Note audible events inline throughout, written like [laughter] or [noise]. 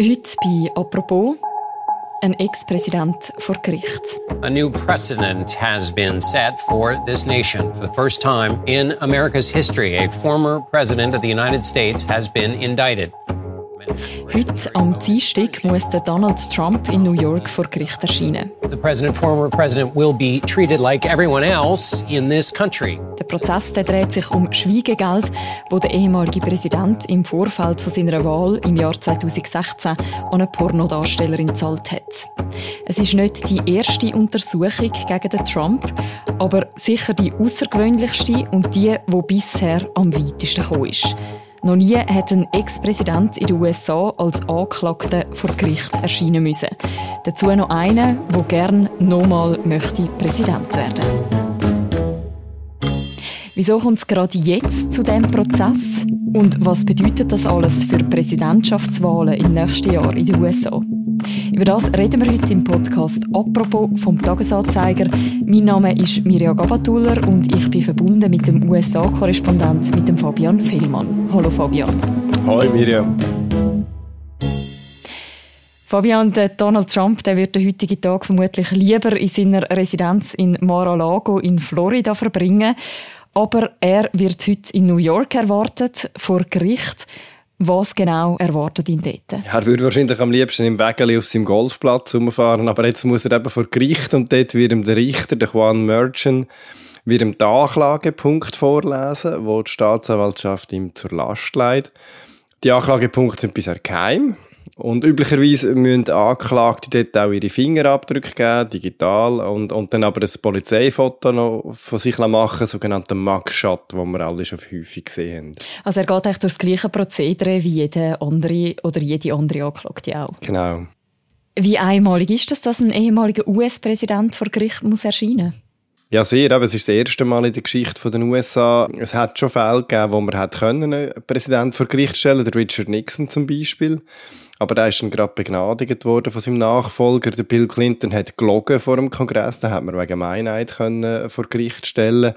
Heute bei «Apropos» ein Ex-Präsident vor Gericht. A new precedent has been set for this nation. For the first time in America's history, a former president of the United States has been indicted. Heute am Dienstag muss Donald Trump in New York vor Gericht erscheinen. The president, former president, will be treated like everyone else in this country. Der Prozess der dreht sich um Schwiegegeld, wo der ehemalige Präsident im Vorfeld von seiner Wahl im Jahr 2016 an eine Pornodarstellerin gezahlt hat. Es ist nicht die erste Untersuchung gegen den Trump, aber sicher die außergewöhnlichste und die, wo bisher am weitesten gekommen ist. Noch nie hat ein Ex-Präsident in den USA als Anklagter vor Gericht erscheinen müssen. Dazu noch einer, der gern nochmal möchte Präsident werden. Wieso kommt es gerade jetzt zu diesem Prozess? Und was bedeutet das alles für Präsidentschaftswahlen im nächsten Jahr in den USA? Über das reden wir heute im Podcast «Apropos» vom Tagesanzeiger. Mein Name ist Mirja Gabatuller und ich bin verbunden mit dem USA-Korrespondent mit dem Fabian Fellmann. Hallo Fabian. Hallo Mirja. Fabian, der Donald Trump der wird den heutigen Tag vermutlich lieber in seiner Residenz in Mar-a-Lago in Florida verbringen. Aber er wird heute in New York erwartet, vor Gericht. Was genau erwartet ihn dort? Er würde wahrscheinlich am liebsten im Wägeli auf seinem Golfplatz rumfahren, aber jetzt muss er eben vor Gericht und dort wird ihm der Richter, der Juan Merchant, wird ihm den Anklagepunkt vorlesen, wo die Staatsanwaltschaft ihm zur Last legt. Die Anklagepunkte sind bisher geheim. Und üblicherweise müssen Anklagte dort auch ihre Fingerabdrücke geben, digital, und, und dann aber ein Polizeifoto noch von sich machen, sogenannten Mugshot, den wir alle schon häufig gesehen haben. Also er geht eigentlich durch das gleiche Prozedere wie jeder andere oder jede andere Anklagte auch? Genau. Wie einmalig ist das, dass ein ehemaliger US-Präsident vor Gericht muss erscheinen muss? Ja, sehr. Aber es ist das erste Mal in der Geschichte der USA. Es hat schon Fälle gegeben, wo man hat können, einen Präsident vor Gericht stellen der Richard Nixon zum Beispiel. Aber da ist dann gerade begnadigt worden von seinem Nachfolger. Der Bill Clinton hat gelogen vor dem Kongress. Da hat man wegen Meinheit können vor Gericht stellen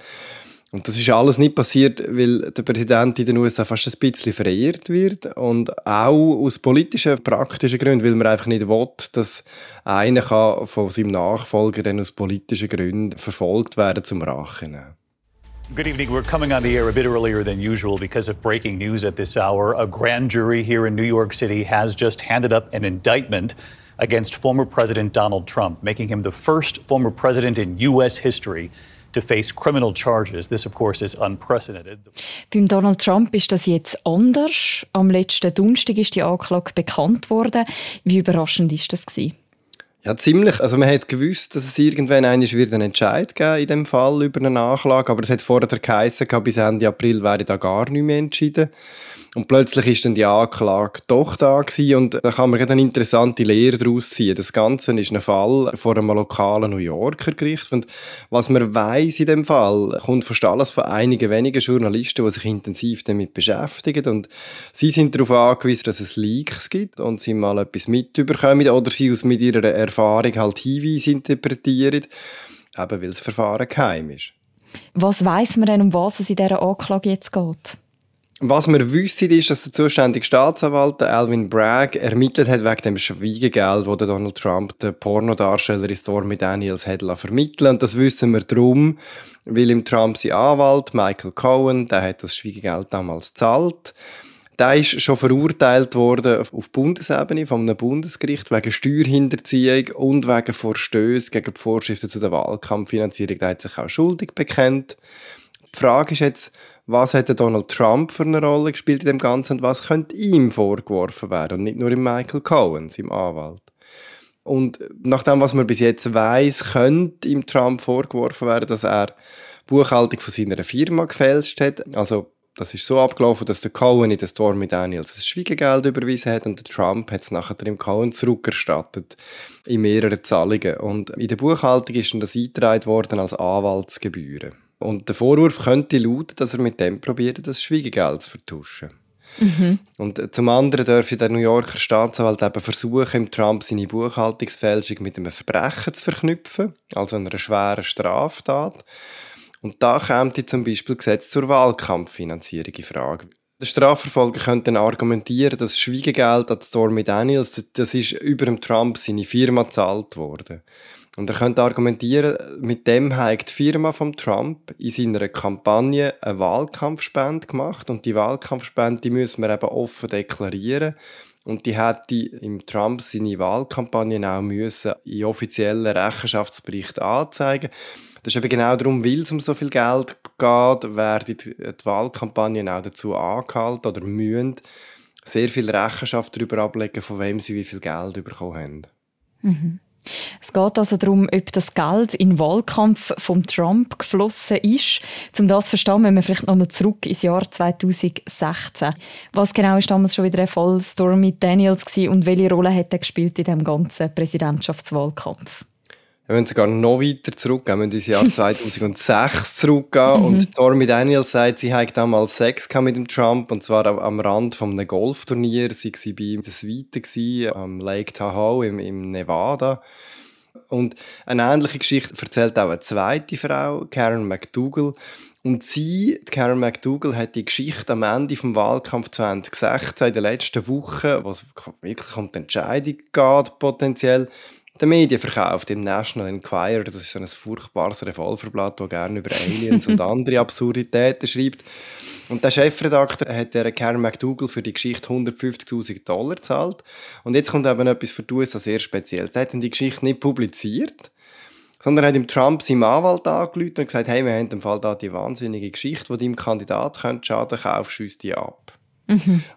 und das ist alles nicht passiert, weil der Präsident in den USA fast ein bisschen verehrt wird und auch aus politischen, praktischen Gründen, weil man einfach nicht will, dass einer von seinem Nachfolger dann aus politischen Gründen verfolgt werden zum Rachen. Good evening. We're coming on the air a bit earlier than usual because of breaking news at this hour. A grand jury here in New York City has just handed up an indictment against former President Donald Trump, making him the first former president in U.S. history to face criminal charges. This, of course, is unprecedented. Beim Donald Trump ist das jetzt anders. Am letzten Donnerstag ist die Anklage bekannt worden. Wie überraschend ist das gewesen? Ja, ziemlich. Also man hat gewusst, dass es irgendwann einmal wird einen Entscheid geben in dem Fall über eine Nachlage, aber es hat vorher geheißen, bis Ende April wäre da gar nicht mehr entschieden. Und plötzlich ist dann die Anklage doch da gewesen und da kann man eine interessante Lehre daraus ziehen. Das Ganze ist ein Fall vor einem lokalen New Yorker Gericht und was man weiß in dem Fall, kommt fast alles von einigen wenigen Journalisten, die sich intensiv damit beschäftigen und sie sind darauf angewiesen, dass es Leaks gibt und sie mal etwas mitbekommen oder sie aus mit ihrer Erfahrung halt Hinweise interpretieren, eben weil das Verfahren geheim ist. Was weiß man denn, um was es in dieser Anklage jetzt geht? Was wir wissen, ist, dass der zuständige Staatsanwalt Alvin Bragg ermittelt hat wegen dem Schwiegegeld, das Donald Trump der Pornodarstellerin Stormy Daniels hat vermitteln Und das wissen wir darum, weil im Trump sein Anwalt Michael Cohen, der hat das Schwiegegeld damals gezahlt. Der ist schon verurteilt worden auf Bundesebene von einem Bundesgericht wegen Steuerhinterziehung und wegen Verstößen gegen die Vorschriften zu der Wahlkampffinanzierung. Der hat sich auch schuldig bekennt. Die Frage ist jetzt, was hat Donald Trump für eine Rolle gespielt in dem Ganzen und was könnte ihm vorgeworfen werden und nicht nur im Michael Cohen, seinem Anwalt. Und nach dem, was man bis jetzt weiß, könnte ihm Trump vorgeworfen werden, dass er Buchhaltung von seiner Firma gefälscht hat. Also das ist so abgelaufen, dass der Cohen in der Stormy Daniels das Schwiegegeld überwiesen hat und der Trump hat es nachher dem Cohen zurückerstattet in mehreren Zahlungen. Und in der Buchhaltung ist dann das eingetragen worden als Anwaltsgebühren. Und der Vorwurf könnte lauten, dass er mit dem probiert, das Schwiegegeld zu vertuschen. Mhm. Und äh, zum anderen dürfte der New Yorker Staatsanwalt eben versuchen, im Trump seine Buchhaltungsfälschung mit einem Verbrechen zu verknüpfen, also einer schweren Straftat. Und da kommt zum Beispiel Gesetz zur Wahlkampffinanzierung in Frage. Der Strafverfolger könnte dann argumentieren, dass das Schwiegegeld an Stormy Daniels, das ist über dem Trump seine Firma gezahlt worden. Und er könnte argumentieren, mit dem hat die Firma von Trump in seiner Kampagne eine Wahlkampfspende gemacht und die Wahlkampfspende die müssen wir eben offen deklarieren. Und die hätte im Trump seine Wahlkampagne auch müssen in offiziellen Rechenschaftsberichten anzeigen. Das ist eben genau darum, weil es um so viel Geld geht, werden die Wahlkampagnen auch dazu angehalten oder müssen sehr viel Rechenschaft darüber ablegen, von wem sie wie viel Geld bekommen haben. Mhm. Es geht also darum, ob das Geld in den Wahlkampf von Trump geflossen ist. Um das zu verstehen, müssen wir vielleicht nochmal zurück ins Jahr 2016. Was genau ist damals schon wieder ein Fall Stormy Daniels und welche Rolle hat er gespielt in dem ganzen Präsidentschaftswahlkampf? Wir müssen sogar noch weiter zurückgehen. Wir müssen ins Jahr [laughs] 2006 zurückgehen. und mhm. Stormy Daniels sagt, sie hatte damals Sex mit dem Trump, und zwar am Rand von einem Golfturnier. Sie war bei ihm der Suite am Lake Tahoe im, im Nevada. Und eine ähnliche Geschichte erzählt auch eine zweite Frau, Karen McDougall. Und sie, Karen McDougall, hat die Geschichte am Ende des Wahlkampf 2016, in der letzten Woche, wo es wirklich um die Entscheidung geht, potenziell, den Medien verkauft, im National Enquirer. Das ist so ein furchtbares Revolverblatt, das gerne über Aliens und [laughs] andere Absurditäten schreibt. Und der Chefredakteur hat der Karen McDougall für die Geschichte 150.000 Dollar gezahlt. Und jetzt kommt eben etwas für die USA sehr speziell. Er hat die Geschichte nicht publiziert, sondern hat ihm Trump seinem Anwalt angerufen und gesagt, hey, wir haben im Fall da die wahnsinnige Geschichte, die deinem Kandidat könnte schaden, kauf schießt die ab.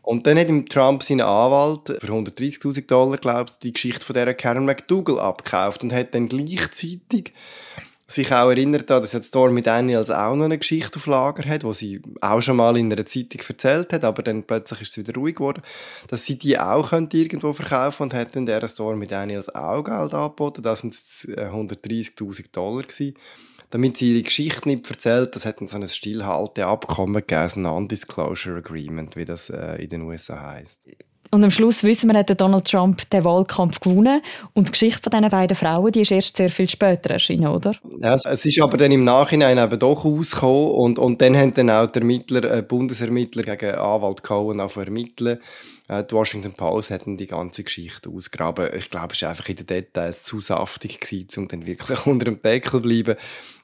Und dann hat ihm Trump seinen Anwalt für 130.000 Dollar, glaube ich, die Geschichte von dieser Karen McDougall abgekauft und hat dann gleichzeitig sich auch erinnert dass jetzt Stormy Daniels auch noch eine Geschichte auf Lager hat, wo sie auch schon mal in einer Zeitung erzählt hat, aber dann plötzlich ist es wieder ruhig geworden, dass sie die auch irgendwo verkaufen und hat dann der Stormy Daniels auch Geld angeboten. Das sind 130.000 Dollar gewesen damit sie ihre Geschichte nicht erzählt, das hat so ein Stillhalteabkommen gegeben, ein Non-Disclosure Agreement, wie das äh, in den USA heißt. Und am Schluss wissen wir, hat Donald Trump den Wahlkampf gewonnen. Und die Geschichte von diesen beiden Frauen, die ist erst sehr viel später erschienen, oder? Ja, es ist aber dann im Nachhinein eben doch rausgekommen. Und, und dann haben dann auch der Ermittler, äh, Bundesermittler gegen Anwalt Cohen ermitteln. Äh, die Washington Post hat die ganze Geschichte ausgraben. Ich glaube, es war einfach in den Details zu saftig, gewesen, um dann wirklich [laughs] unter dem Deckel zu bleiben.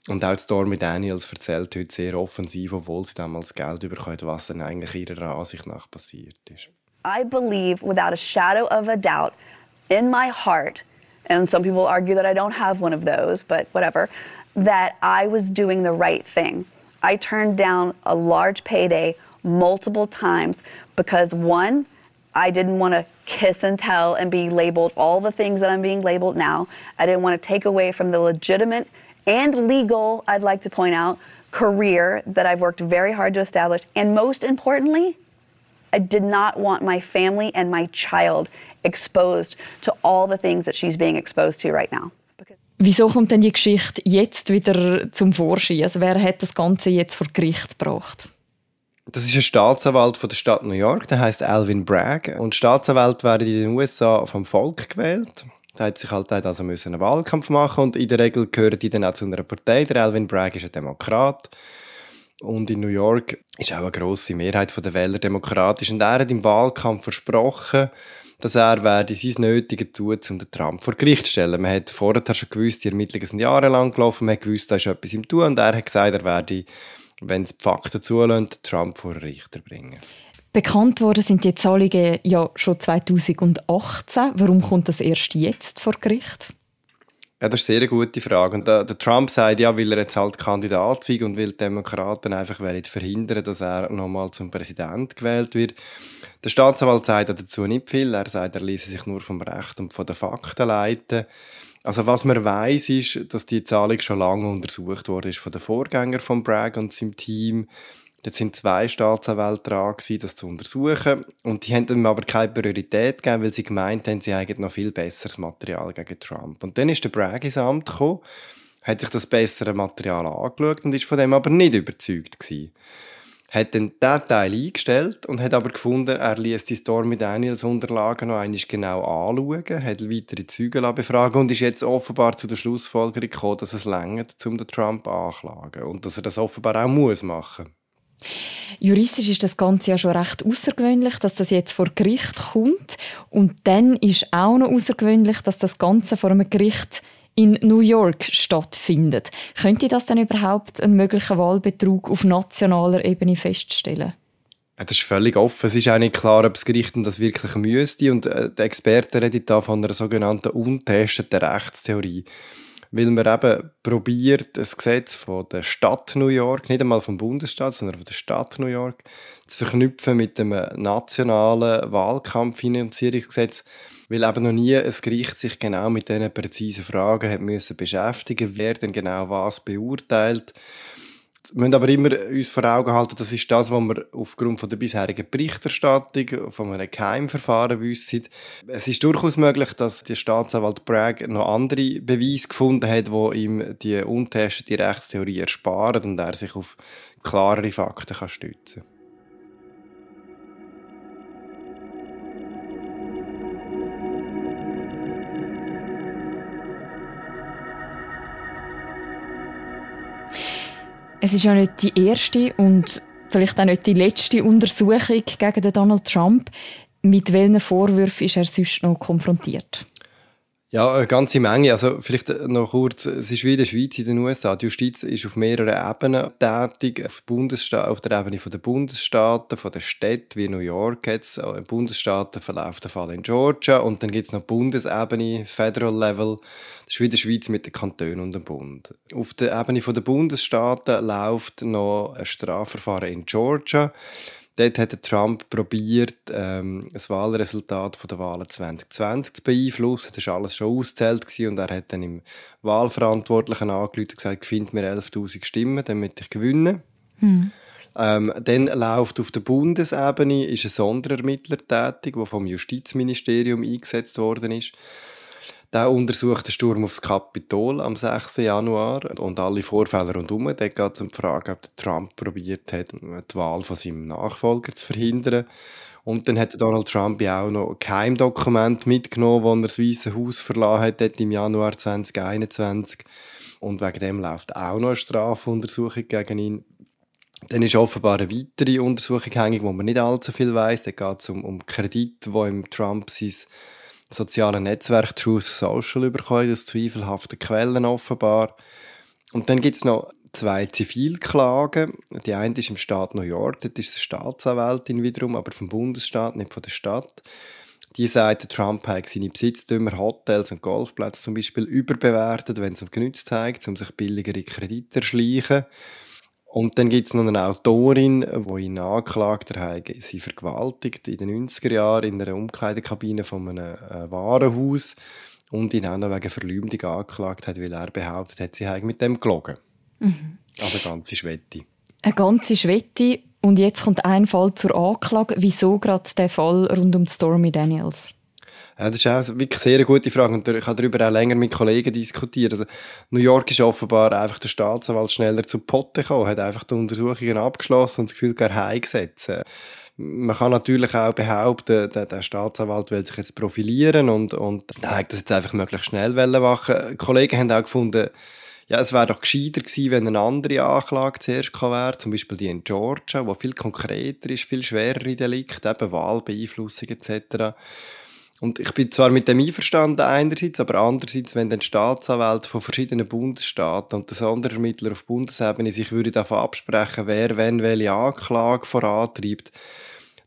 Und auch Stormy Daniels erzählt heute sehr offensiv, obwohl sie damals Geld bekommt, was dann eigentlich ihrer Ansicht nach passiert ist. I believe without a shadow of a doubt in my heart, and some people argue that I don't have one of those, but whatever, that I was doing the right thing. I turned down a large payday multiple times because one, I didn't want to kiss and tell and be labeled all the things that I'm being labeled now. I didn't want to take away from the legitimate and legal, I'd like to point out, career that I've worked very hard to establish. And most importantly, I did not want my family and my child exposed to all the things that she's being exposed to right now. Wieso kommt denn die Geschichte jetzt wieder zum Vorschein? Also wer hat das Ganze jetzt vor Gericht gebracht? Das ist ein Staatsanwalt von der Stadt New York, der heißt Alvin Bragg. Und Staatsanwälte werden in den USA vom Volk gewählt. Der hat sich halt also müssen einen Wahlkampf machen und in der Regel gehören die dann auch zu einer Partei. Der Alvin Bragg ist ein Demokrat. Und in New York ist auch eine grosse Mehrheit der Wähler demokratisch. Und er hat im Wahlkampf versprochen, dass er werde sein Nötige tun, um den Trump vor Gericht zu stellen. Man hat vorher schon gewusst, die Ermittlungen sind jahrelang gelaufen, man hat gewusst, da ist etwas im Tun und er hat gesagt, er werde, wenn es die Fakten zulassen, Trump vor den Richter bringen. Bekannt worden sind die Zahlungen ja schon 2018. Warum kommt das erst jetzt vor Gericht? Ja, das ist eine sehr gute Frage. Und der, der Trump sagt ja, weil er jetzt halt Kandidat ist und will die Demokraten einfach verhindern, dass er nochmal zum Präsident gewählt wird. Der Staatsanwalt sagt dazu nicht viel. Er sagt, er ließe sich nur vom Recht und von den Fakten leiten. Also was man weiß, ist, dass die Zahlung schon lange untersucht wurde von den Vorgängern von Bragg und seinem Team. Jetzt sind zwei Staatsanwälte dran, das zu untersuchen. Und die haben ihm aber keine Priorität gegeben, weil sie gemeint haben, sie hätten noch viel besseres Material gegen Trump. Und dann ist der Bragg ins Amt gekommen, hat sich das bessere Material angeschaut und ist von dem aber nicht überzeugt gewesen. Hat dann diesen Teil eingestellt und hat aber gefunden, er ließ die Stormy Daniels Unterlagen noch einmal genau anschauen, hat weitere Züge befragen und ist jetzt offenbar zu der Schlussfolgerung gekommen, dass es längert, um den Trump anzuklagen und dass er das offenbar auch muss machen Juristisch ist das Ganze ja schon recht außergewöhnlich, dass das jetzt vor Gericht kommt. Und dann ist auch noch außergewöhnlich, dass das Ganze vor einem Gericht in New York stattfindet. Könnte das denn überhaupt einen möglichen Wahlbetrug auf nationaler Ebene feststellen? Das ist völlig offen. Es ist auch nicht klar, ob das Gericht das wirklich müsste. Und äh, der Experte redet da von einer sogenannten untesteten Rechtstheorie weil man eben probiert, das Gesetz von der Stadt New York, nicht einmal vom Bundesstaat, sondern von der Stadt New York, zu verknüpfen mit dem nationalen Wahlkampffinanzierungsgesetz, weil eben noch nie ein Gericht sich genau mit diesen präzisen Fragen hat müssen beschäftigen, wer denn genau was beurteilt müssen aber immer uns vor Augen halten, das ist das, was wir aufgrund von der bisherigen Berichterstattung von einem Geheimverfahren wissen. Es ist durchaus möglich, dass der Staatsanwalt Bragg noch andere Beweise gefunden hat, die ihm die untestete Rechtstheorie ersparen und er sich auf klarere Fakten kann stützen kann. Es ist ja nicht die erste und vielleicht auch nicht die letzte Untersuchung gegen Donald Trump. Mit welchen Vorwürfen ist er sonst noch konfrontiert? Ja, eine ganze Menge. Also vielleicht noch kurz, es ist wie in der Schweiz, in den USA. Die Justiz ist auf mehreren Ebenen tätig. Auf, auf der Ebene der Bundesstaaten, von den Städten wie New York jetzt. In Bundesstaaten verläuft der Fall in Georgia. Und dann gibt es noch Bundesebene, Federal Level. Das ist wie in der Schweiz mit den Kantonen und dem Bund. Auf der Ebene der Bundesstaaten läuft noch ein Strafverfahren in Georgia. Dort hat Trump probiert, ähm, das Wahlresultat von der Wahlen 2020 zu beeinflussen. Das war alles schon ausgezählt und er hat dann im Wahlverantwortlichen angerufen und gesagt, find mir 11'000 Stimmen, damit ich gewinne. Hm. Ähm, dann läuft auf der Bundesebene ist ein Sonderermittler tätig, der vom Justizministerium eingesetzt worden ist. Der untersucht den Sturm aufs Kapitol am 6. Januar und alle Vorfälle rundherum. Da geht es um die Frage, ob Trump probiert hat, die Wahl von seinem Nachfolger zu verhindern. Und dann hat Donald Trump ja auch noch Geheimdokument mitgenommen, wo er das Weiße Haus verlassen hat im Januar 2021. Und wegen dem läuft auch noch eine Strafuntersuchung gegen ihn. Dann ist offenbar eine weitere Untersuchung hängig, wo man nicht allzu viel weiß. Da geht es um, um Kredit, wo im Trump sein sozialen Netzwerk Truth Social bekommen, aus zweifelhaften Quellen offenbar. Und dann gibt es noch zwei Zivilklagen. Die eine ist im Staat New York, dort ist es Staatsanwältin wiederum, aber vom Bundesstaat, nicht von der Stadt. Die sagt, Trump hat seine Besitztümer, Hotels und Golfplätze zum Beispiel überbewertet, wenn es ihm genützt zeigt, um sich billigere Kredite zu erschleichen. Und dann gibt es noch eine Autorin, die ihn angeklagt hat, sie vergewaltigt in den 90er Jahren in einer Umkleidekabine von einem äh, Warenhaus und ihn auch noch wegen Verleumdung angeklagt hat, weil er behauptet hat, sie habe mit dem gelogen. Mhm. Also eine ganze Schwette. Eine ganze Schwette. Und jetzt kommt ein Fall zur Anklage. Wieso gerade der Fall rund um Stormy Daniels? Ja, das ist auch wirklich eine sehr gute Frage und ich habe darüber auch länger mit Kollegen diskutiert. Also, New York ist offenbar einfach der Staatsanwalt schneller zu Potte gekommen, hat einfach die Untersuchungen abgeschlossen und das Gefühl, er heimgesetzt. Man kann natürlich auch behaupten, der, der, Staatsanwalt will sich jetzt profilieren und, und hat das jetzt einfach möglichst schnell machen. Kollegen haben auch gefunden, ja, es wäre doch gescheiter gewesen, wenn eine andere Anklage zuerst wäre, zum Beispiel die in Georgia, die viel konkreter ist, viel schwerere Delikte, eben Wahlbeeinflussung etc. Und ich bin zwar mit dem einverstanden einerseits, aber andererseits, wenn dann Staatsanwälte von verschiedenen Bundesstaaten und der Sonderermittler auf Bundesebene sich würde davon absprechen, wer wenn welche Anklage vorantreibt,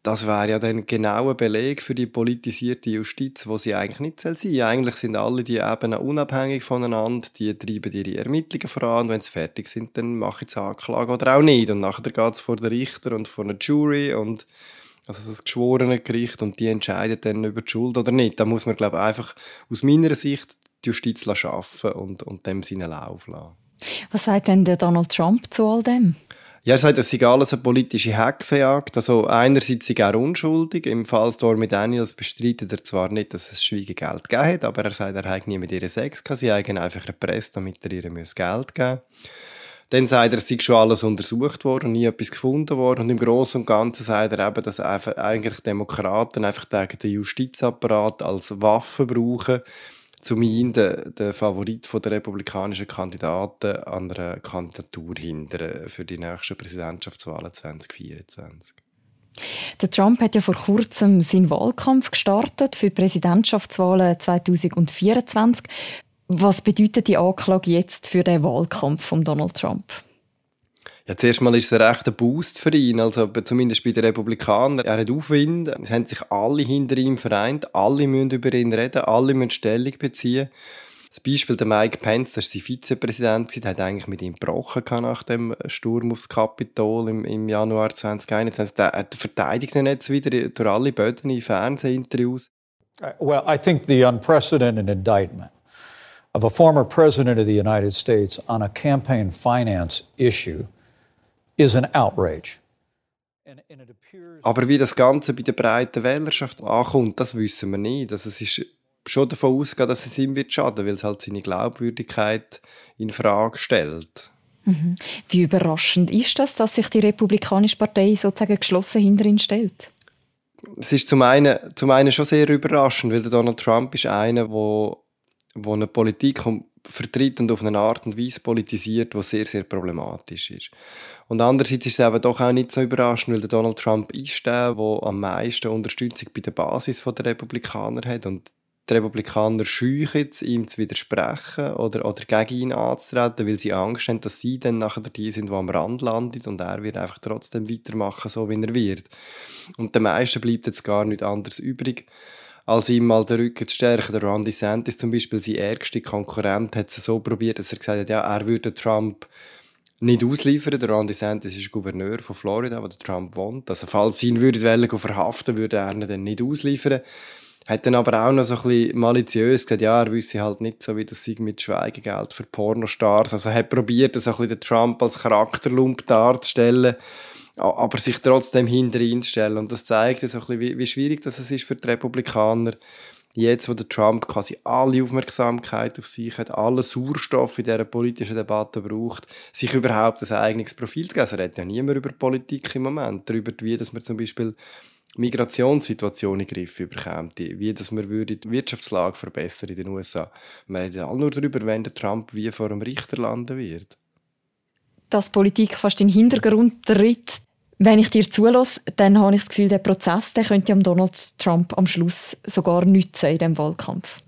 das wäre ja dann genau ein Beleg für die politisierte Justiz, wo sie eigentlich nicht sein. Eigentlich sind alle die Ebenen unabhängig voneinander, die treiben ihre Ermittlungen voran und wenn sie fertig sind, dann machen sie Anklage oder auch nicht. Und nachher geht es vor den Richter und vor einer Jury und also das geschworene Gericht und die entscheidet dann über die Schuld oder nicht. Da muss man, glaube ich, einfach aus meiner Sicht die Justiz schaffen und, und dem seinen Lauf lassen. Was sagt denn der Donald Trump zu all dem? Ja, er sagt, es sei alles eine politische Hexenjagd. Also einerseits sei er unschuldig. Im Fall Stormy Daniels bestreitet er zwar nicht, dass es Schweigegeld gegeben hat, aber er sagt, er habe nie mit ihr Sex gehabt. Sie haben einfach erpresst, damit er ihr Geld geben muss. Dann sagt er, es sei schon alles untersucht worden nie etwas gefunden worden. Und im Großen und Ganzen sagt er eben, dass eigentlich Demokraten einfach den Justizapparat als Waffe brauchen, zum einen den, den Favorit der republikanischen Kandidaten an einer Kandidatur hindern für die nächsten Präsidentschaftswahlen 2024. Der Trump hat ja vor kurzem seinen Wahlkampf gestartet für die Präsidentschaftswahlen 2024. Was bedeutet die Anklage jetzt für den Wahlkampf von Donald Trump? Ja, zuerst mal ist es ein rechter Boost für ihn, also zumindest bei den Republikanern. Er hat Aufwind, es haben sich alle hinter ihm vereint, alle müssen über ihn reden, alle müssen Stellung beziehen. Das Beispiel der Mike Pence, der sein Vizepräsident, der hat eigentlich mit ihm gebrochen nach dem Sturm aufs Kapitol im, im Januar 2021. Der, der verteidigt ihn jetzt wieder durch alle Böden in Fernsehinterviews. Well, I think the unprecedented indictment of a former president of the United States on a campaign finance issue is an outrage. Aber wie das Ganze bei der breiten Wählerschaft ankommt, das wissen wir nicht. Also es ist schon davon ausgeht, dass es ihm wird schaden, weil es halt seine Glaubwürdigkeit in Frage stellt. Mhm. Wie überraschend ist das, dass sich die Republikanische Partei sozusagen geschlossen hinter ihn stellt? Es ist zum einen, zum einen schon sehr überraschend, weil der Donald Trump ist einer, wo, wo eine Politik vertritt und auf eine Art und Weise politisiert, die sehr, sehr problematisch ist. Und andererseits ist es eben doch auch nicht so überraschend, weil Donald Trump ist der, der am meisten Unterstützung bei der Basis der Republikaner hat und die Republikaner scheuchen, ihm zu widersprechen oder, oder gegen ihn anzutreten, weil sie Angst haben, dass sie dann nachher die sind, die am Rand landet und er wird einfach trotzdem weitermachen, so wie er wird. Und den meisten bleibt jetzt gar nichts anderes übrig, als ihm mal den Rücken zu stärken. Der Randy Santis zum Beispiel, sein ärgster Konkurrent, hat es so probiert, dass er gesagt hat, ja, er würde Trump nicht ausliefern. Der Randy Santis ist Gouverneur von Florida, wo der Trump wohnt. Also falls sie ihn würde verhaften, würde er ihn dann nicht ausliefern. Hat dann aber auch noch so ein bisschen maliziös gesagt, ja, er wüsste halt nicht so, wie das sei mit Schweigegeld für Pornostars. Also er hat probiert, so ein bisschen den Trump als Charakterlump darzustellen, aber sich trotzdem hinter ihn stellen. Und das zeigt so ein bisschen, wie, wie schwierig das ist für die Republikaner, jetzt, wo der Trump quasi alle Aufmerksamkeit auf sich hat, alle Sauerstoff in dieser politischen Debatte braucht, sich überhaupt ein eigenes Profil zu geben. Also, er redet ja niemand über Politik im Moment, darüber, wie dass man zum Beispiel Migrationssituation in den Griff bekommt, wie dass man würde die Wirtschaftslage verbessern in den USA. Man redet alle nur darüber, wenn der Trump wie vor einem Richter landen wird. Dass Politik fast in den Hintergrund tritt, wenn ich dir zulasse, dann habe ich das Gefühl, der Prozess der könnte Donald Trump am Schluss sogar nützen in diesem Wahlkampf.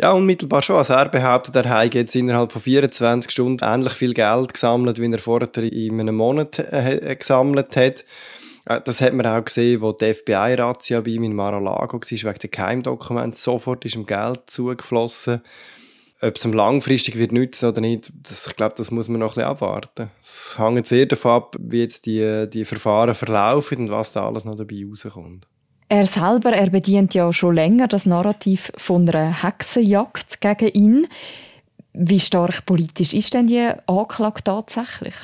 Ja, unmittelbar schon. Also er behauptet, er habe jetzt innerhalb von 24 Stunden ähnlich viel Geld gesammelt, wie er vorher in einem Monat äh, gesammelt hat. Äh, das hat man auch gesehen, wo die FBI-Razzia bei ihm in Mar-a-Lago war, wegen der Geheimdokumente. Sofort ist ihm Geld zugeflossen. Ob es langfristig wird nützen oder nicht, das, ich glaube, das muss man noch ein bisschen abwarten. Es hängt sehr davon ab, wie jetzt die, die Verfahren verlaufen und was da alles noch dabei rauskommt. Er selber, er bedient ja schon länger das Narrativ von einer Hexenjagd gegen ihn. Wie stark politisch ist denn die Anklage tatsächlich?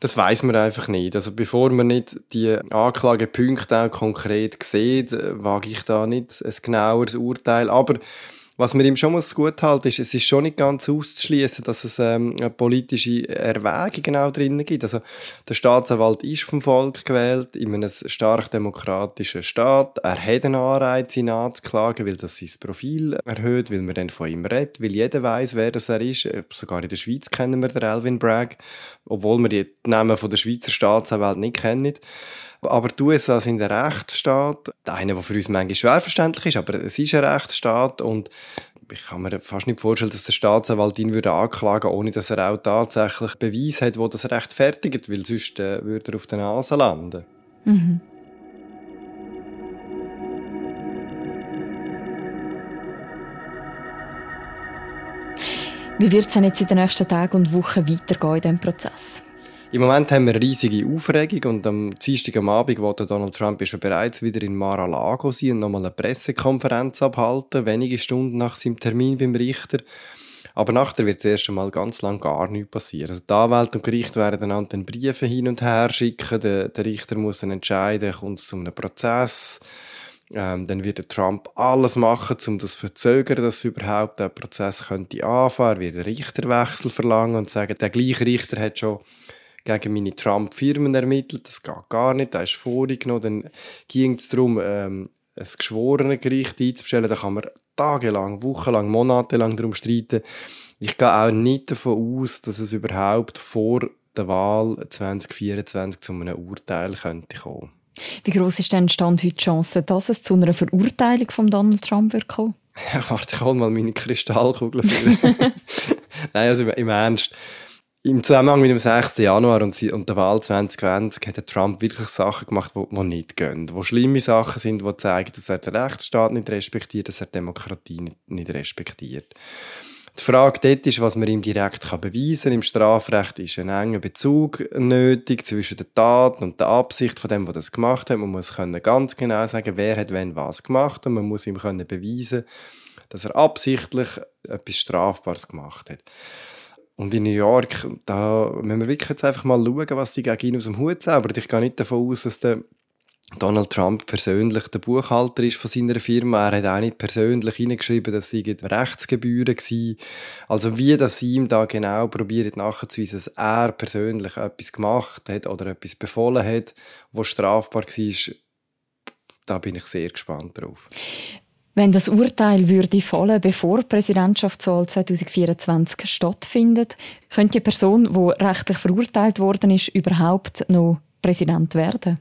Das weiß man einfach nicht. Also bevor man nicht die Anklagepunkte auch konkret sieht, wage ich da nicht ein genaueres Urteil. Aber was man ihm schon muss gut halten ist, es ist schon nicht ganz auszuschließen, dass es ähm, politische Erwägung genau drin gibt. Also der Staatsanwalt ist vom Volk gewählt in einem stark demokratischen Staat. Er hat einen Anreiz, ihn anzuklagen, weil das sein Profil erhöht, weil man dann von ihm redet, weil jeder weiß, wer das er ist. Äh, sogar in der Schweiz kennen wir den Elvin Bragg, obwohl wir die Namen von der Schweizer Staatsanwalt nicht kennen. Aber die USA sind ein Rechtsstaat, einer, der für uns manchmal schwer verständlich ist, aber es ist ein Rechtsstaat und ich kann mir fast nicht vorstellen, dass der Staatsanwalt ihn würde anklagen ohne dass er auch tatsächlich Beweis hat, wo das rechtfertigt, weil sonst äh, würde er auf der Nase landen. Mhm. Wie wird es denn jetzt in den nächsten Tagen und Wochen weitergehen in diesem Prozess? Im Moment haben wir riesige Aufregung und am Dienstag am Abend wollte Donald Trump schon bereits wieder in Mar-a-Lago sein und nochmal eine Pressekonferenz abhalten, wenige Stunden nach seinem Termin beim Richter. Aber nachher wird das erste Mal ganz lang gar nichts passieren. Also die Anwälte und Gericht werden dann Briefe hin und her schicken. Der, der Richter muss dann entscheiden, kommt es zu einem Prozess. Ähm, dann wird Trump alles machen, um das zu verzögern, dass überhaupt der Prozess könnte anfangen. Er wird einen Richterwechsel verlangen und sagen, der gleiche Richter hat schon gegen meine Trump-Firmen ermittelt. Das geht gar nicht, das ist vorgenommen. Dann ging es darum, ähm, ein geschworene Gericht einzustellen. Da kann man tagelang, wochenlang, monatelang darum streiten. Ich gehe auch nicht davon aus, dass es überhaupt vor der Wahl 2024 zu einem Urteil könnte kommen. Wie groß ist denn Stand heute die Chance, dass es zu einer Verurteilung von Donald Trump wird kommen? Ja, [laughs] warte, ich hole mal meine Kristallkugel. [laughs] Nein, also im Ernst. Im Zusammenhang mit dem 6. Januar und, der Wahl 2020 hat Trump wirklich Sachen gemacht, die nicht gehen. Die schlimme Sachen sind, die zeigen, dass er den Rechtsstaat nicht respektiert, dass er Demokratie nicht, respektiert. Die Frage dort ist, was man ihm direkt beweisen kann. Im Strafrecht ist ein enger Bezug nötig zwischen der Tat und der Absicht von dem, der das gemacht hat. Man muss können ganz genau sagen, wer hat wenn was gemacht und man muss ihm können beweisen, dass er absichtlich etwas Strafbares gemacht hat. Und in New York, da müssen wir wirklich jetzt einfach mal schauen, was die gegen ihn aus dem Hut zaubern. Ich gehe nicht davon aus, dass der Donald Trump persönlich der Buchhalter ist von seiner Firma. Er hat auch nicht persönlich hineingeschrieben, dass sie Rechtsgebühren waren. Also wie das ihm da genau probiert nachzuweisen, dass er persönlich etwas gemacht hat oder etwas befohlen hat, was strafbar war, da bin ich sehr gespannt drauf. Wenn das Urteil würde fallen, bevor die Präsidentschaftswahl 2024 stattfindet, könnte die Person, die rechtlich verurteilt worden ist, überhaupt noch Präsident werden?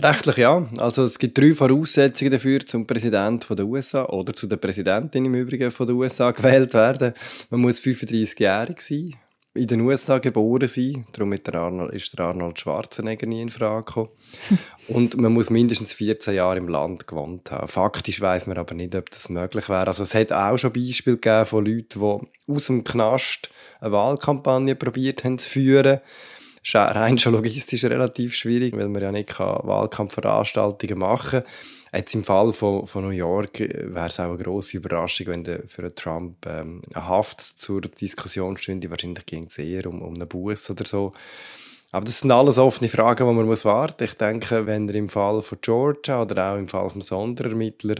Rechtlich ja. Also es gibt drei Voraussetzungen dafür, zum Präsident der USA oder zu der Präsidentin im Übrigen der USA gewählt werden. Man muss 35-jährig sein, in den USA geboren sein, darum ist der Arnold, ist der Arnold Schwarzenegger nie in Frage gekommen. [laughs] Und man muss mindestens 14 Jahre im Land gewohnt haben. Faktisch weiß man aber nicht, ob das möglich wäre. Also es hat auch schon Beispiele gegeben von Leuten, die aus dem Knast eine Wahlkampagne probiert haben zu führen ist rein schon logistisch relativ schwierig, weil man ja nicht Wahlkampfveranstaltungen machen kann. Jetzt im Fall von, von New York äh, wäre es auch eine grosse Überraschung, wenn der, für Trump ähm, eine Haft zur Diskussion stünde. Wahrscheinlich ging es eher um, um einen Bus oder so. Aber das sind alles offene Fragen, die man muss warten muss. Ich denke, wenn er im Fall von Georgia oder auch im Fall vom Sonderermittler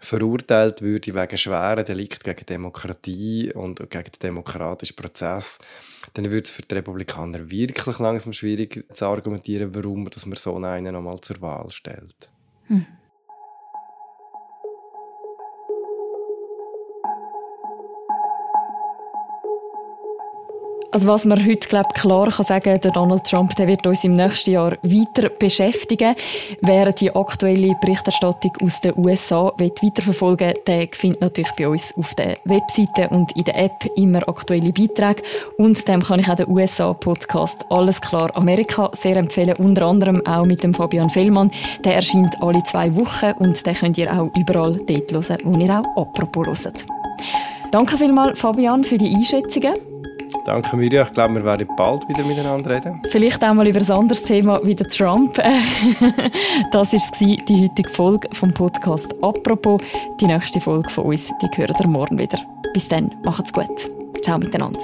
verurteilt würde wegen schweren Delikten gegen Demokratie und gegen den demokratischen Prozess, dann würde es für die Republikaner wirklich langsam schwierig zu argumentieren, warum dass man so einen nochmal zur Wahl stellt. Hm. Also was man heute glaub, klar kann sagen der Donald Trump der wird uns im nächsten Jahr weiter beschäftigen. Wer die aktuelle Berichterstattung aus den USA weiterverfolgen der findet natürlich bei uns auf der Webseite und in der App immer aktuelle Beiträge. Und dem kann ich auch den USA-Podcast «Alles klar Amerika» sehr empfehlen, unter anderem auch mit dem Fabian Fellmann. Der erscheint alle zwei Wochen und den könnt ihr auch überall dort hören, wo ihr auch «Apropos» hört. Danke vielmals, Fabian, für die Einschätzungen. Danke, Mirja. Ich glaube, wir werden bald wieder miteinander reden. Vielleicht auch mal über ein anderes Thema wie der Trump. [laughs] das war die heutige Folge vom Podcast «Apropos». Die nächste Folge von uns, die hören ihr morgen wieder. Bis dann, macht's gut. Ciao miteinander.